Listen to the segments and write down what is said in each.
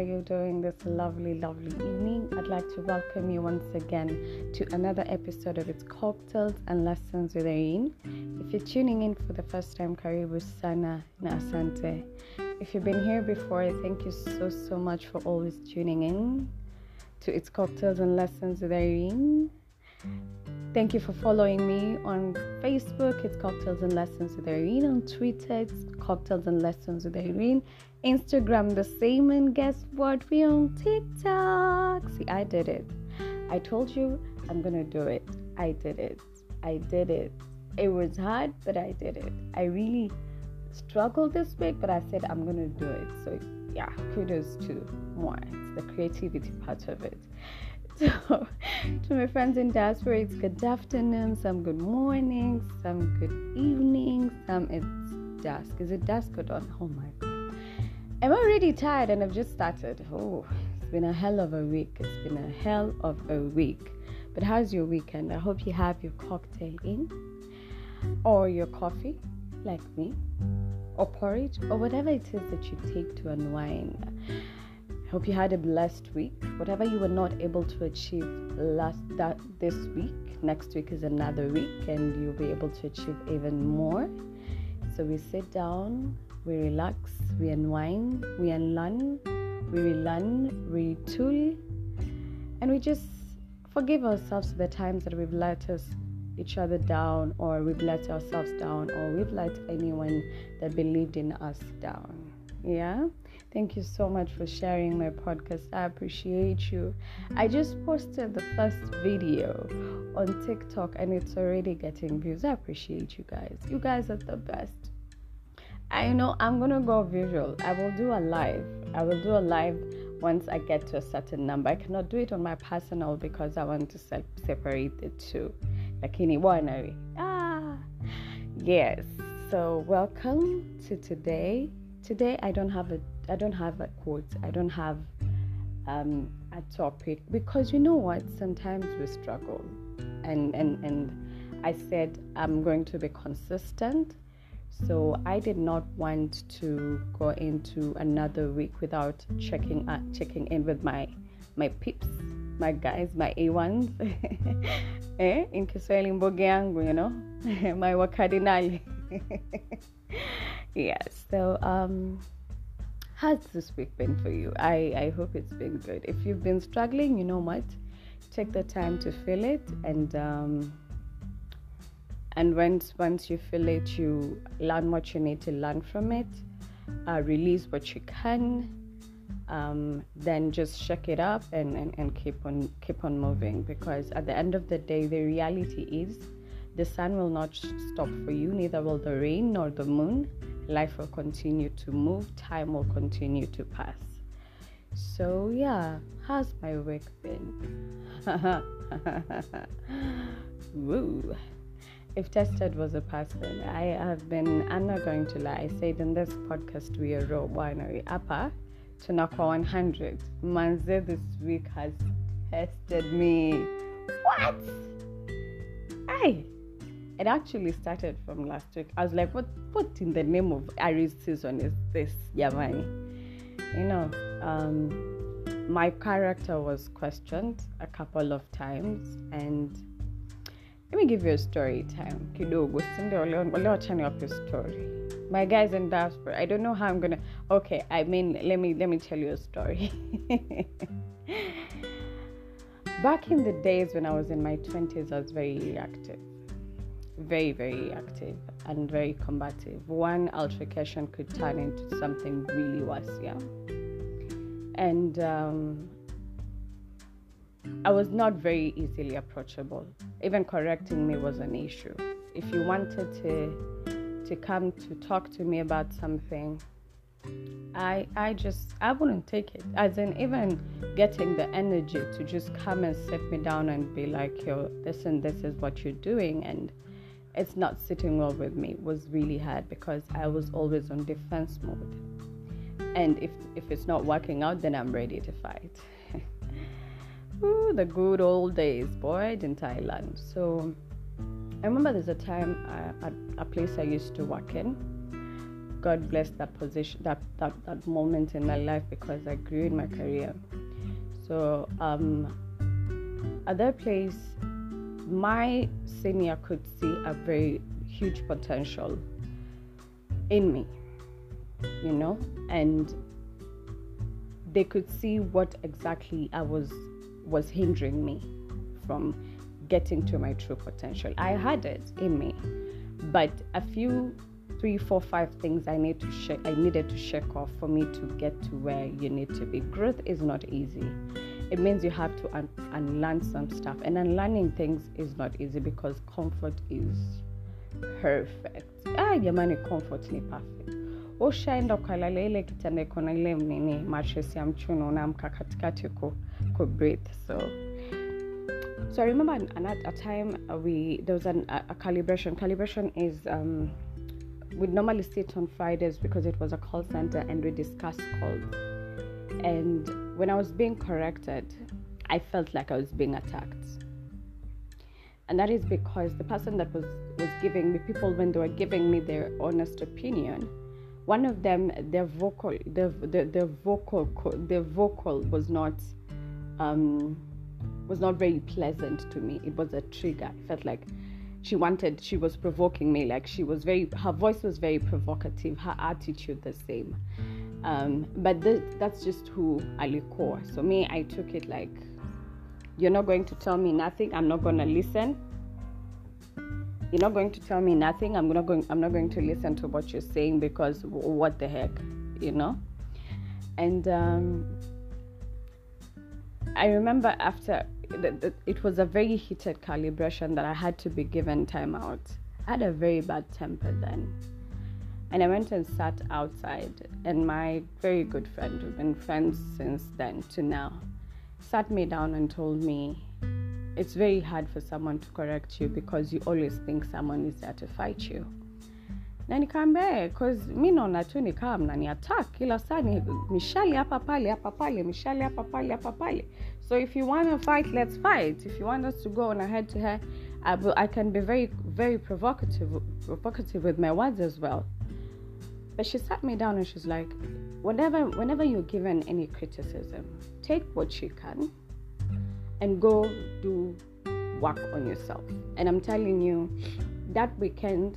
are you doing this lovely, lovely evening? I'd like to welcome you once again to another episode of It's Cocktails and Lessons with Irene. If you're tuning in for the first time, Karibu Sana na Asante. If you've been here before, thank you so, so much for always tuning in to It's Cocktails and Lessons with Irene. Thank you for following me on Facebook. It's Cocktails and Lessons with Irene. On Twitter, it's Cocktails and Lessons with Irene. Instagram, the same. And guess what? We on TikTok. See, I did it. I told you I'm gonna do it. I did it. I did it. It was hard, but I did it. I really struggled this week, but I said I'm gonna do it. So yeah, kudos to more. It's the creativity part of it. So, to my friends in diaspora, it's good afternoon, some good morning, some good evening, some it's dusk. Is it dusk or dawn? Oh my god. I'm already tired and I've just started. Oh, it's been a hell of a week. It's been a hell of a week. But how's your weekend? I hope you have your cocktail in, or your coffee, like me, or porridge, or whatever it is that you take to unwind. I hope you had a blessed week. Whatever you were not able to achieve last that this week, next week is another week, and you'll be able to achieve even more. So we sit down, we relax, we unwind, we unlearn, we relearn, we retool, and we just forgive ourselves the times that we've let us each other down, or we've let ourselves down, or we've let anyone that believed in us down. Yeah. Thank you so much for sharing my podcast. I appreciate you. I just posted the first video on TikTok and it's already getting views. I appreciate you guys. You guys are the best. I know I'm gonna go visual. I will do a live. I will do a live once I get to a certain number. I cannot do it on my personal because I want to se- separate the two. Lakini bwana ah yes. So welcome to today. Today I don't have a I don't have a quote. I don't have um, a topic because you know what? Sometimes we struggle, and and and I said I'm going to be consistent. So I did not want to go into another week without checking uh, checking in with my my peeps, my guys, my A1s. eh? In Kiswahili mboge you know, my wakardinali. yes. So um how's this week been for you? I, I hope it's been good. If you've been struggling, you know what? Take the time to feel it and um, and once once you feel it, you learn what you need to learn from it, uh, release what you can, um, then just shake it up and, and, and keep on keep on moving because at the end of the day the reality is the sun will not stop for you, neither will the rain nor the moon life will continue to move, time will continue to pass. So, yeah, how's my week been? Woo. If tested was a person, I have been, I'm not going to lie, I said in this podcast, we are raw binary. Upper to Nakwa 100. Manze this week has tested me. What? Hey! it actually started from last week. I was like, what what in the name of Aries season is this, Yamani? You know, um, my character was questioned a couple of times and let me give you a story time. Kidogo, up a story. My guys in diaspora, I don't know how I'm gonna okay, I mean let me let me tell you a story. Back in the days when I was in my twenties, I was very active very, very active and very combative. One altercation could turn into something really worse, yeah. And um, I was not very easily approachable. Even correcting me was an issue. If you wanted to to come to talk to me about something, I I just I wouldn't take it. As in even getting the energy to just come and sit me down and be like, yo, this and this is what you're doing and it's not sitting well with me was really hard because I was always on defense mode. And if if it's not working out, then I'm ready to fight. Ooh, the good old days, boy, in Thailand. So I remember there's a time uh, at a place I used to work in. God bless that position, that, that, that moment in my life because I grew in my career. So, um, at that place, my senior could see a very huge potential in me, you know, and they could see what exactly I was was hindering me from getting to my true potential. I had it in me, but a few three, four, five things I need to I needed to shake off for me to get to where you need to be. Growth is not easy. It means you have to un- unlearn some stuff, and unlearning things is not easy because comfort is perfect. Ah, jamani, comfort ni perfect. Ushaenda ukalala ile kitanda iko na ile nini mattress ya mchuno, unaamka katikati ku, ku breathe so so I remember an, at a time we there was an, a, a calibration. Calibration is um, we'd normally sit on Fridays because it was a call center and we discussed calls. And when I was being corrected, I felt like I was being attacked. And that is because the person that was, was giving me people when they were giving me their honest opinion, one of them their vocal their, their vocal their vocal was not um, was not very pleasant to me. It was a trigger. I felt like she wanted she was provoking me. Like she was very her voice was very provocative. Her attitude the same. Um, but th- that's just who alikuwa so me i took it like you're not going to tell me nothing. I'm not going to listen you're not going to tell me nothing i'm not going i'm not going to listen to what you're saying because what the heck you know and um, i remember after it was a very heated calibration that I had to be given time out. I had a very bad temper then. And I went and sat outside, and my very good friend, who've been friends since then to now, sat me down and told me, It's very hard for someone to correct you because you always think someone is there to fight you. na nikaambia cause mi naona tu ni kama mnani attack. Kila saa ni mishali hapa pale hapa pale mishali hapa pale hapa pale. So if you want to fight let's fight. If you want us to go on a head to head I, will, I can be very very provocative provocative with my words as well but she sat me down and she's like whenever whenever you're given any criticism take what you can and go do work on yourself and i'm telling you that weekend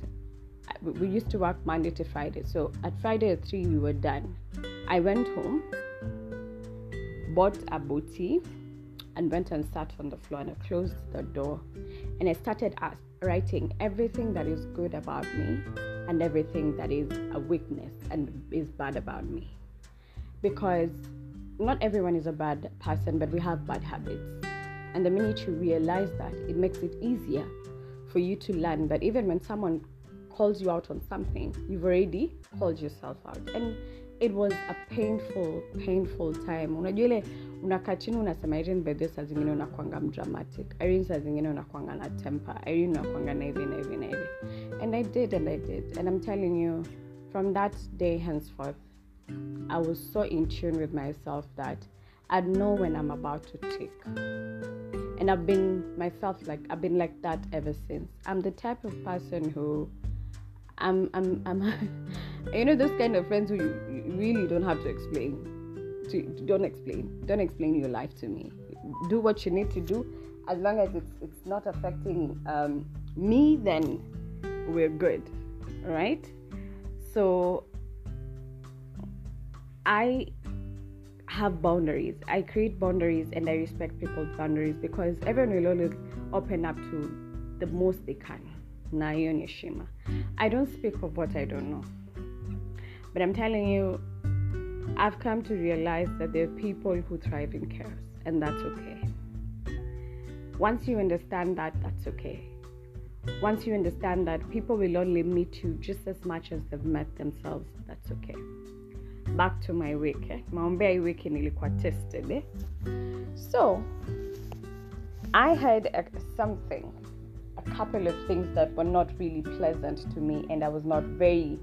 we used to work Monday to Friday. So at Friday at 3, we were done. I went home, bought a booty, and went and sat on the floor and I closed the door. And I started writing everything that is good about me and everything that is a weakness and is bad about me. Because not everyone is a bad person, but we have bad habits. And the minute you realize that, it makes it easier for you to learn that even when someone calls you out on something, you've already called yourself out. And it was a painful, painful time. Unajua ile unakaa chini unasema Irene bedhe saa zingine unakwanga mdramatic. Irene saa unakwanga na temper. Irene unakwanga na hivi na hivi na hivi. And I did and I did. And I'm telling you, from that day henceforth, I was so in tune with myself that I know when I'm about to tick. And I've been myself like I've been like that ever since. I'm the type of person who I'm, I'm, I'm, you know, those kind of friends who you, you really don't have to explain. To, don't explain. Don't explain your life to me. Do what you need to do. As long as it's, it's not affecting um, me, then we're good. Right? So I have boundaries. I create boundaries and I respect people's boundaries because everyone will always open up to the most they can. Na hiyo ni i don't speak of what i don't know. But i'm telling you i've come to realize that there are people who thrive in chaos and that's okay. Once you understand that that's okay. Once you understand that people will only meet you just as much as they've met themselves that's okay back to my week eh? maombea hii wiki nilikuwa tested eh? so i had a, something a couple of things that were not really pleasant to me, and I was not very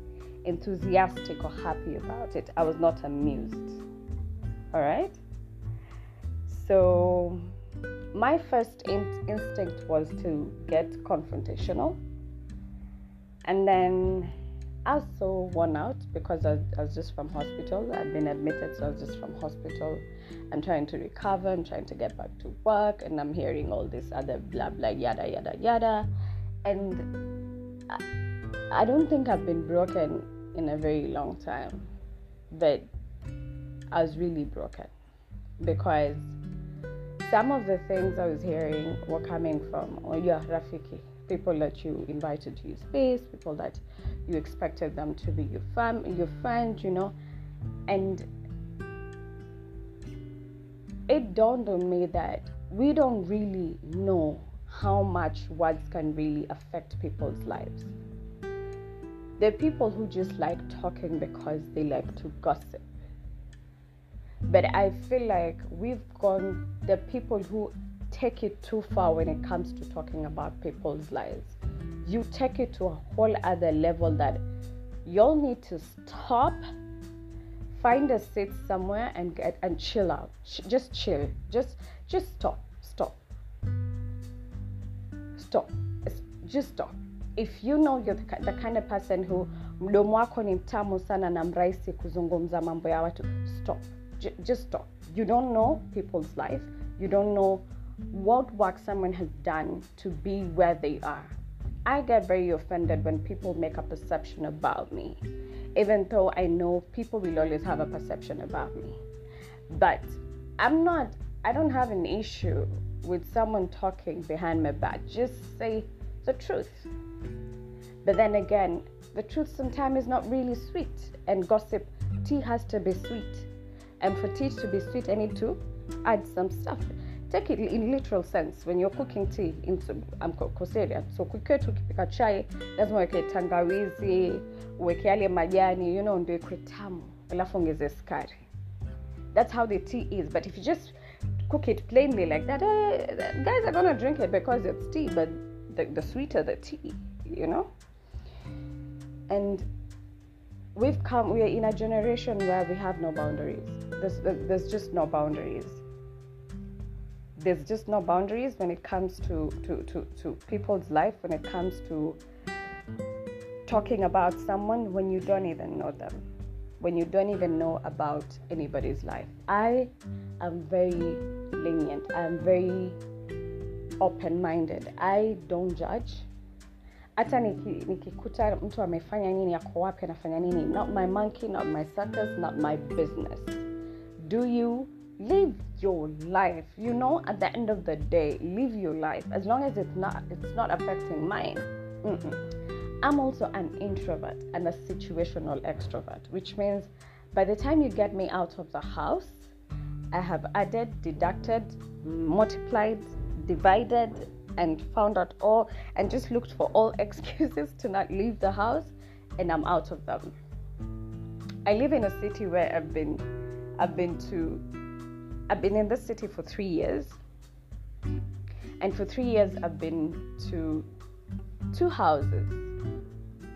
enthusiastic or happy about it. I was not amused. All right? So, my first in- instinct was to get confrontational, and then I was so worn out because I, I was just from hospital. I'd been admitted, so I was just from hospital. I'm trying to recover. I'm trying to get back to work, and I'm hearing all this other blah blah yada yada yada, and I, I don't think I've been broken in a very long time, but I was really broken because some of the things I was hearing were coming from oh, yeah, Rafiki, people that you invited to your space, people that you expected them to be your fam, your friend, you know, and it dawned on me that we don't really know how much words can really affect people's lives. There are people who just like talking because they like to gossip. But I feel like we've gone, the people who take it too far when it comes to talking about people's lives. You take it to a whole other level that you'll need to stop, find a seat somewhere and get and chill out. just chill. Just just stop. Stop. Stop. Just stop. If you know you're the, the kind of person who mdomo wako ni mtamu sana na mrahisi kuzungumza mambo ya watu, stop. J- just stop. You don't know people's life. You don't know what work someone has done to be where they are. I get very offended when people make a perception about me, even though I know people will always have a perception about me. But I'm not, I don't have an issue with someone talking behind my back. Just say the truth. But then again, the truth sometimes is not really sweet, and gossip, tea has to be sweet. And for tea to be sweet, I need to add some stuff take it in literal sense when you're cooking tea into um, Koseria. So kwetu ukipika chai lazima uweke tangawizi, uweke yale majani, you know, ndio ikwe tamu, alafu ongeze sukari. That's how the tea is. But if you just cook it plainly like that, uh, guys are gonna drink it because it's tea, but the, the sweeter the tea, you know. And we've come, we are in a generation where we have no boundaries. There's, there's just no boundaries there's just no boundaries when it comes to, to, to, to people's life, when it comes to talking about someone when you don't even know them, when you don't even know about anybody's life. I am very lenient, I'm very open minded. I don't judge. hata nikikuta mtu amefanya nini ako wapi anafanya nini not my monkey not my circus not my business do you live your life you know at the end of the day live your life. As long as it's not it's not affecting mine. Mm-mm. i'm also an introvert and a situational extrovert which means by the time you get me out of the house i have added deducted multiplied divided and found out all and just looked for all excuses to not leave the house and i'm out of them. I live in a city where i've been i've been to I've been in this city for three years. And for three years, I've been to two houses,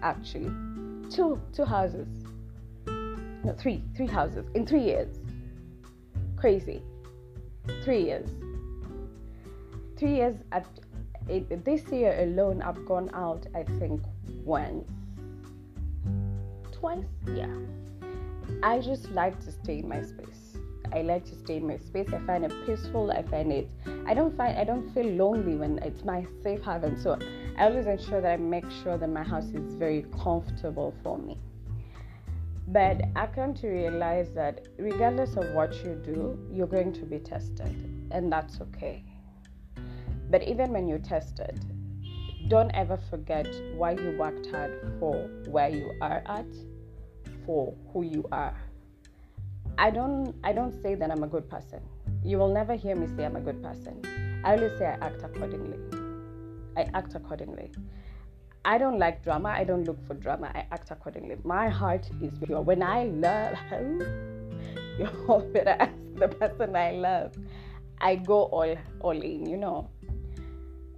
actually. Two, two houses. No, three, three houses in three years. Crazy. Three years. Three years, at, this year alone, I've gone out, I think, once. Twice? Yeah. I just like to stay in my space. I like to stay in my space. I find it peaceful. I find it. I don't find. I don't feel lonely when it's my safe haven. So I always ensure that I make sure that my house is very comfortable for me. But I come to realize that regardless of what you do, you're going to be tested, and that's okay. But even when you're tested, don't ever forget why you worked hard for where you are at, for who you are. I don't I don't say that I'm a good person. You will never hear me say I'm a good person. I always say I act accordingly. I act accordingly. I don't like drama. I don't look for drama. I act accordingly. My heart is pure. When I love, you all better ask the person I love. I go all all in, you know.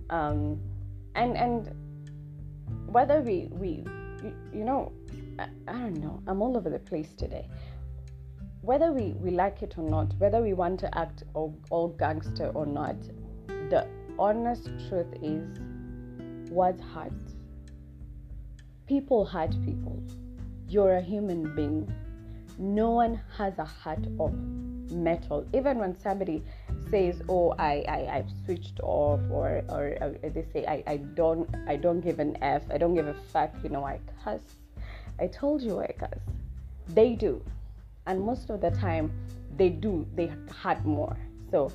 Um, and and whether we we you, you know, I, I don't know. I'm all over the place today whether we, we like it or not, whether we want to act all, all gangster or not, the honest truth is words hurt. People hurt people. You're a human being. No one has a heart of metal. Even when somebody says, "Oh, I, I I've switched off," or or uh, they say, "I, I don't I don't give an f. I don't give a fuck." You know, I cuss. I told you I cuss. They do, and most of the time, they do. They had more. So,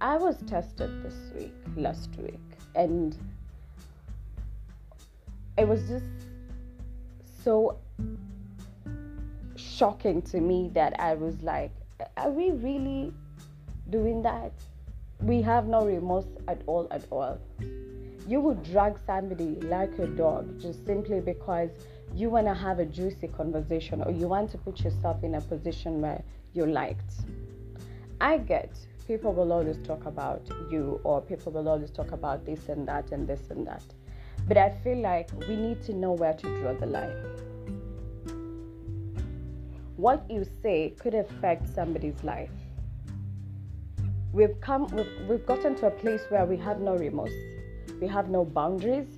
I was tested this week, last week, and it was just so shocking to me that I was like, are we really doing that? We have no remorse at all, at all. You would drag somebody like a dog just simply because you want to have a juicy conversation or you want to put yourself in a position where you're liked. I get people will always talk about you or people will always talk about this and that and this and that. But I feel like we need to know where to draw the line. What you say could affect somebody's life. We've come we've, we've gotten to a place where we have no remorse. We have no boundaries.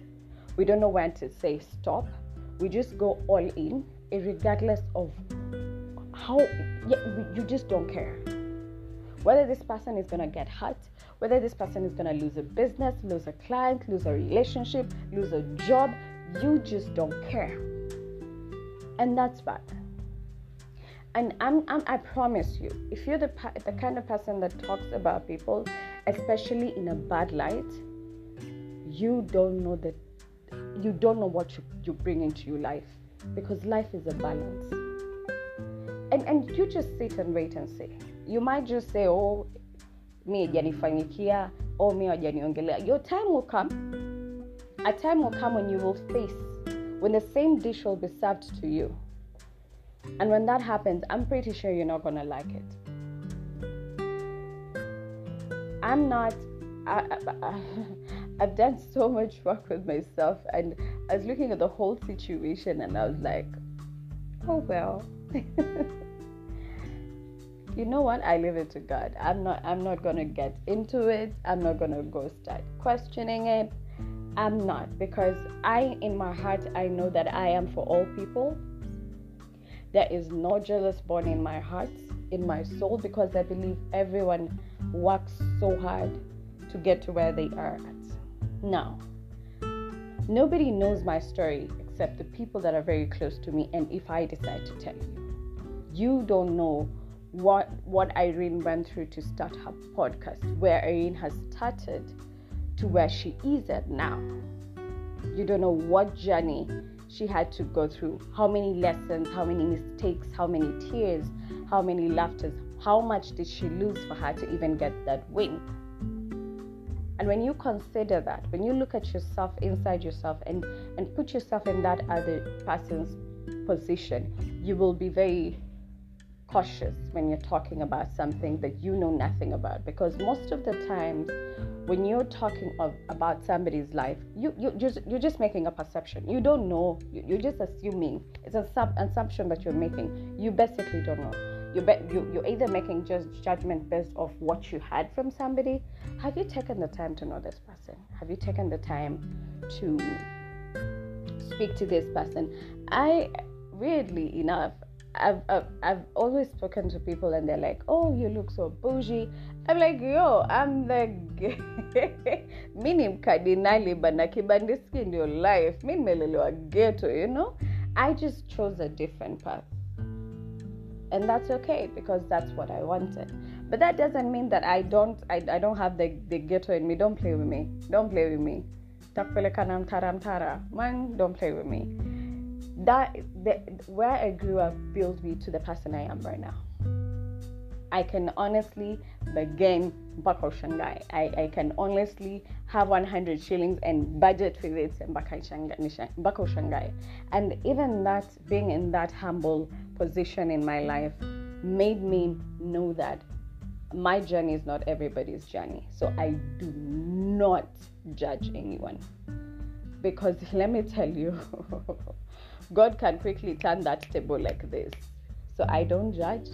We don't know when to say stop. We just go all in, regardless of how yeah, you just don't care whether this person is going to get hurt, whether this person is going to lose a business, lose a client, lose a relationship, lose a job, you just don't care. And that's bad. And I'm, I'm, i promise you, if you're the, the kind of person that talks about people, especially in a bad light, you don't know that you don't know what you, you bring into your life because life is a balance. And, and you just sit and wait and see. You might just say oh mi hajanifanyikia oh mi hajaniongelea. Your time will come. A time will come when you will face when the same dish will be served to you. And when that happens i'm pretty sure you're not gonna like it. I'm not I, I, I've done so much work with myself, and I was looking at the whole situation, and I was like, "Oh well." you know what? I leave it to god. I'm not i'm not gonna get into it. I'm not gonna go start questioning it. I'm not because i in my heart i know that i am for all people. There is no jealous born in my heart in my soul because i believe everyone works so hard to get to where they are now nobody knows my story except the people that are very close to me and if i decide to tell you you don't know what what Irene went through to start her podcast, where Irene has started to where she is at now. You don't know what journey she had to go through, how many lessons, how many mistakes, how many tears, how many laughters, how much did she lose for her to even get that win? And when you consider that, when you look at yourself inside yourself and, and put yourself in that other person's position, you will be very cautious when you're talking about something that you know nothing about. Because most of the times when you're talking of, about somebody's life you, you just you're just making a perception. You don't know. You, are just assuming. It's a sub assumption that you're making. You basically don't know you bet you, you're either making just judgment based off what you had from somebody have you taken the time to know this person have you taken the time to speak to this person i weirdly enough I've, I've, I've always spoken to people and they're like, oh, you look so bougie. I'm like, yo, I'm the mi ni mkardinali bana kibandiski ndio life. Mi nimelelewa ghetto, you know? I just chose a different path. And that's okay because that's what I wanted. But that doesn't mean that I don't I, I don't have the, the ghetto in me. Don't play with me. Don't play with me. Takpeleka mtara mtara. Man, don't play with me that the, where I grew up built me to the person I am right now. I can honestly begin Bako Shanghai. I, I can honestly have 100 shillings and budget with it in Bako Shanghai. And even that, being in that humble position in my life, made me know that my journey is not everybody's journey. So I do not judge anyone. Because let me tell you, God can quickly turn that table like this. So I don't judge.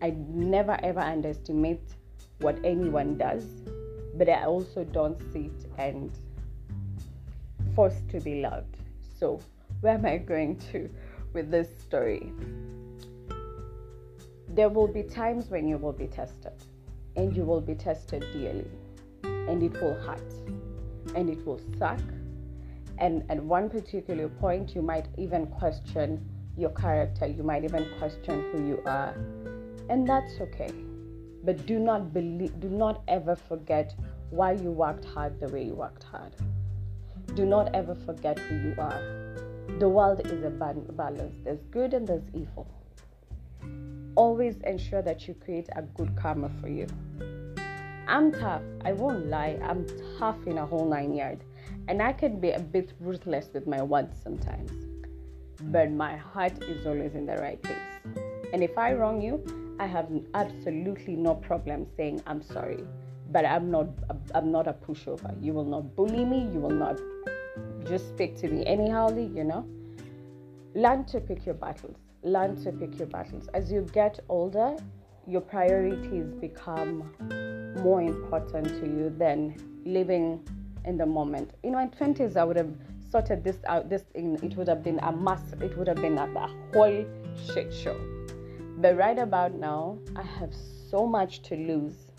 I never ever underestimate what anyone does, but I also don't sit and force to be loved. So, where am I going to with this story? There will be times when you will be tested, and you will be tested dearly, and it will hurt, and it will suck. And at one particular point, you might even question your character, you might even question who you are, and that's okay. But do not believe, do not ever forget why you worked hard the way you worked hard. Do not ever forget who you are. The world is a balance. There's good and there's evil. Always ensure that you create a good karma for you. I'm tough. I won't lie. I'm tough in a whole nine yard. And I can be a bit ruthless with my words sometimes. But my heart is always in the right place. And if I wrong you, I have absolutely no problem saying I'm sorry. But I'm not I'm not a pushover. You will not bully me, you will not just speak to me anyhowly, you know. Learn to pick your battles. Learn to pick your battles. As you get older, your priorities become more important to you than living in the moment. You know, in 20s, I would have sorted this out. This thing, it would have been a mess. It would have been a, a whole shit show. But right about now, I have so much to lose.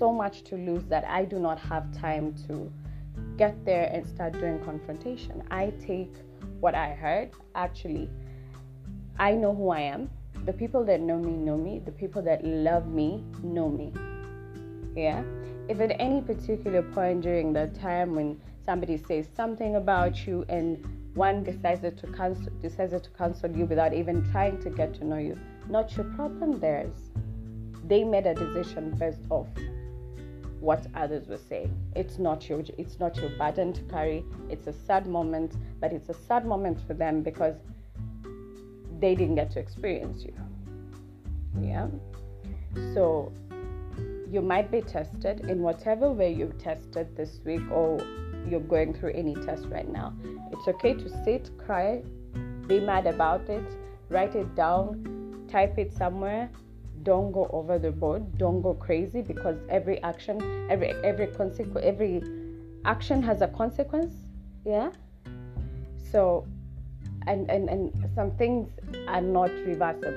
So much to lose that I do not have time to get there and start doing confrontation. I take what I heard. Actually, I know who I am. The people that know me know me. The people that love me know me. Yeah. If at any particular point during that time when somebody says something about you and one decided to cancel decided to cancel you without even trying to get to know you, not your problem, theirs. They made a decision based off what others were saying. It's not your it's not your burden to carry. It's a sad moment, but it's a sad moment for them because they didn't get to experience you. Yeah. So you might be tested in whatever way you've tested this week or you're going through any test right now. It's okay to sit, cry, be mad about it, write it down, type it somewhere, don't go over the board don't go crazy because every action every every consequence every action has a consequence yeah? So and, and and some things are not reversible.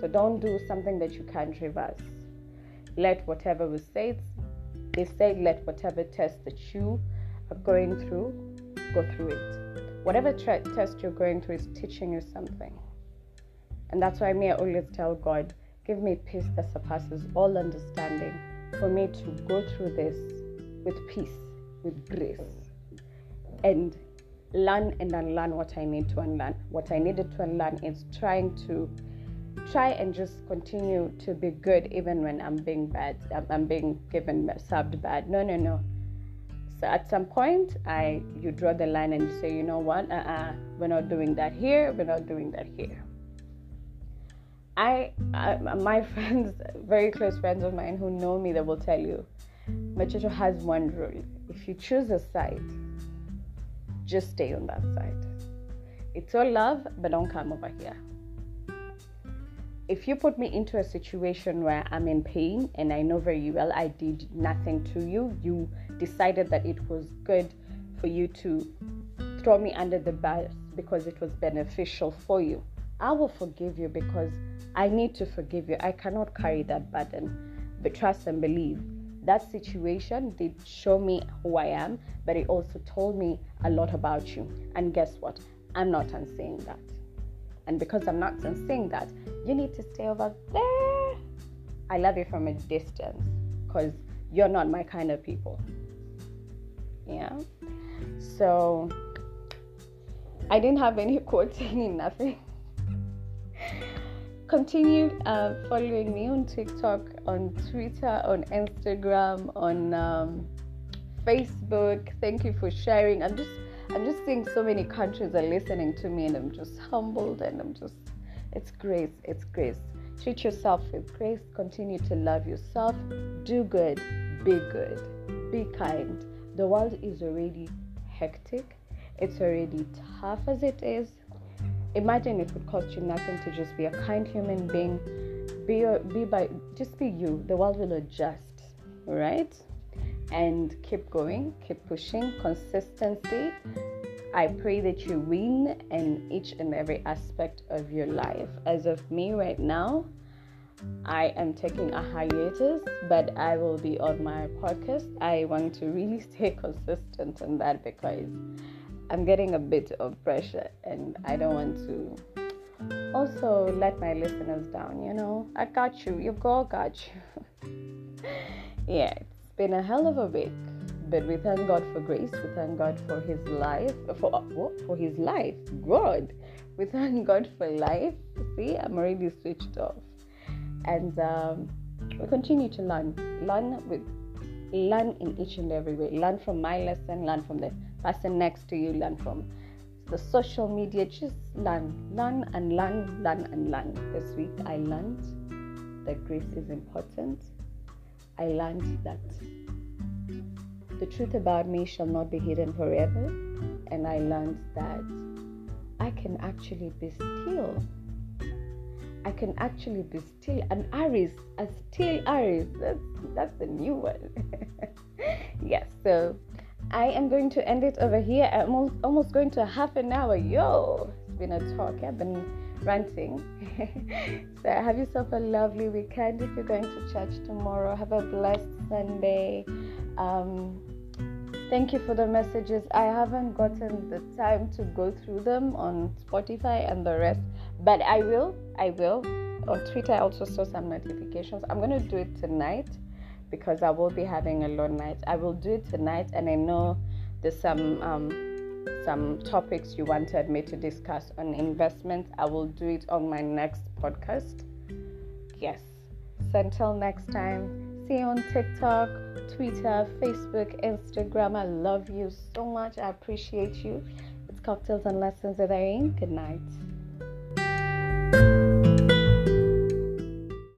So don't do something that you can't reverse. Let whatever was said they said let whatever test that you are going through go through it whatever tra- test you're going through is teaching you something and that's why me i always tell god Give me peace that surpasses all understanding for me to go through this with peace, with grace, and learn and unlearn what I need to unlearn. What I needed to unlearn is trying to try and just continue to be good even when I'm being bad. I'm being given served bad. No, no, no. So at some point, I you draw the line and you say, you know what? Uh-uh, we're not doing that here. We're not doing that here. I, I, my friends, very close friends of mine who know me, they will tell you, Macheto has one rule: if you choose a side, just stay on that side. It's all love, but don't come over here. If you put me into a situation where I'm in pain and I know very well I did nothing to you, you decided that it was good for you to throw me under the bus because it was beneficial for you. I will forgive you because I need to forgive you. I cannot carry that burden. But trust and believe. That situation did show me who I am, but it also told me a lot about you. And guess what? I'm not unsaying that. And because I'm not unsaying that, you need to stay over there. I love you from a distance because you're not my kind of people. Yeah. So I didn't have any quotes, any nothing continue uh, following me on TikTok, on Twitter, on Instagram, on um, Facebook. Thank you for sharing. I'm just I'm just seeing so many countries are listening to me, and I'm just humbled, and I'm just it's grace. It's grace. Treat yourself with grace. Continue to love yourself. Do good. Be good. Be kind. The world is already hectic. It's already tough as it is Imagine it would cost you nothing to just be a kind human being. Be, be by, just be you. The world will adjust, right? And keep going, keep pushing, consistency. I pray that you win in each and every aspect of your life. As of me right now, I am taking a hiatus, but I will be on my podcast. I want to really stay consistent on that because I'm getting a bit of pressure and I don't want to also let my listeners down. You know, I got you, your girl got you. yeah, it's been a hell of a week, but we thank God for grace. We thank God for His life, for what? For His life. God, we thank God for life. See, I'm already switched off and um, we continue to learn. Learn with learn in each and every way. Learn from my lesson learn from the person next to you learn from the social media. Just learn learn and learn learn and learn. This week i learned that grace is important. I learned that the truth about me shall not be hidden forever. And i learned that i can actually be still I can actually be still an Aries, a still Aries. That's that's the new one. yes, so I am going to end it over here. I'm almost, almost going to half an hour. Yo, it's been a talk. I've been ranting. so have yourself a lovely weekend. If you're going to church tomorrow, have a blessed Sunday. Um, thank you for the messages. I haven't gotten the time to go through them on Spotify and the rest, but I will. I will. On Twitter, I also saw some notifications. I'm to do it tonight because I will be having a long night. I will do it tonight, and I know there's some um, some topics you wanted me to discuss on investments. I will do it on my next podcast. Yes. So until next time, see you on TikTok, Twitter, Facebook, Instagram. I love you so much. I appreciate you. It's cocktails and lessons with Irene. Good night.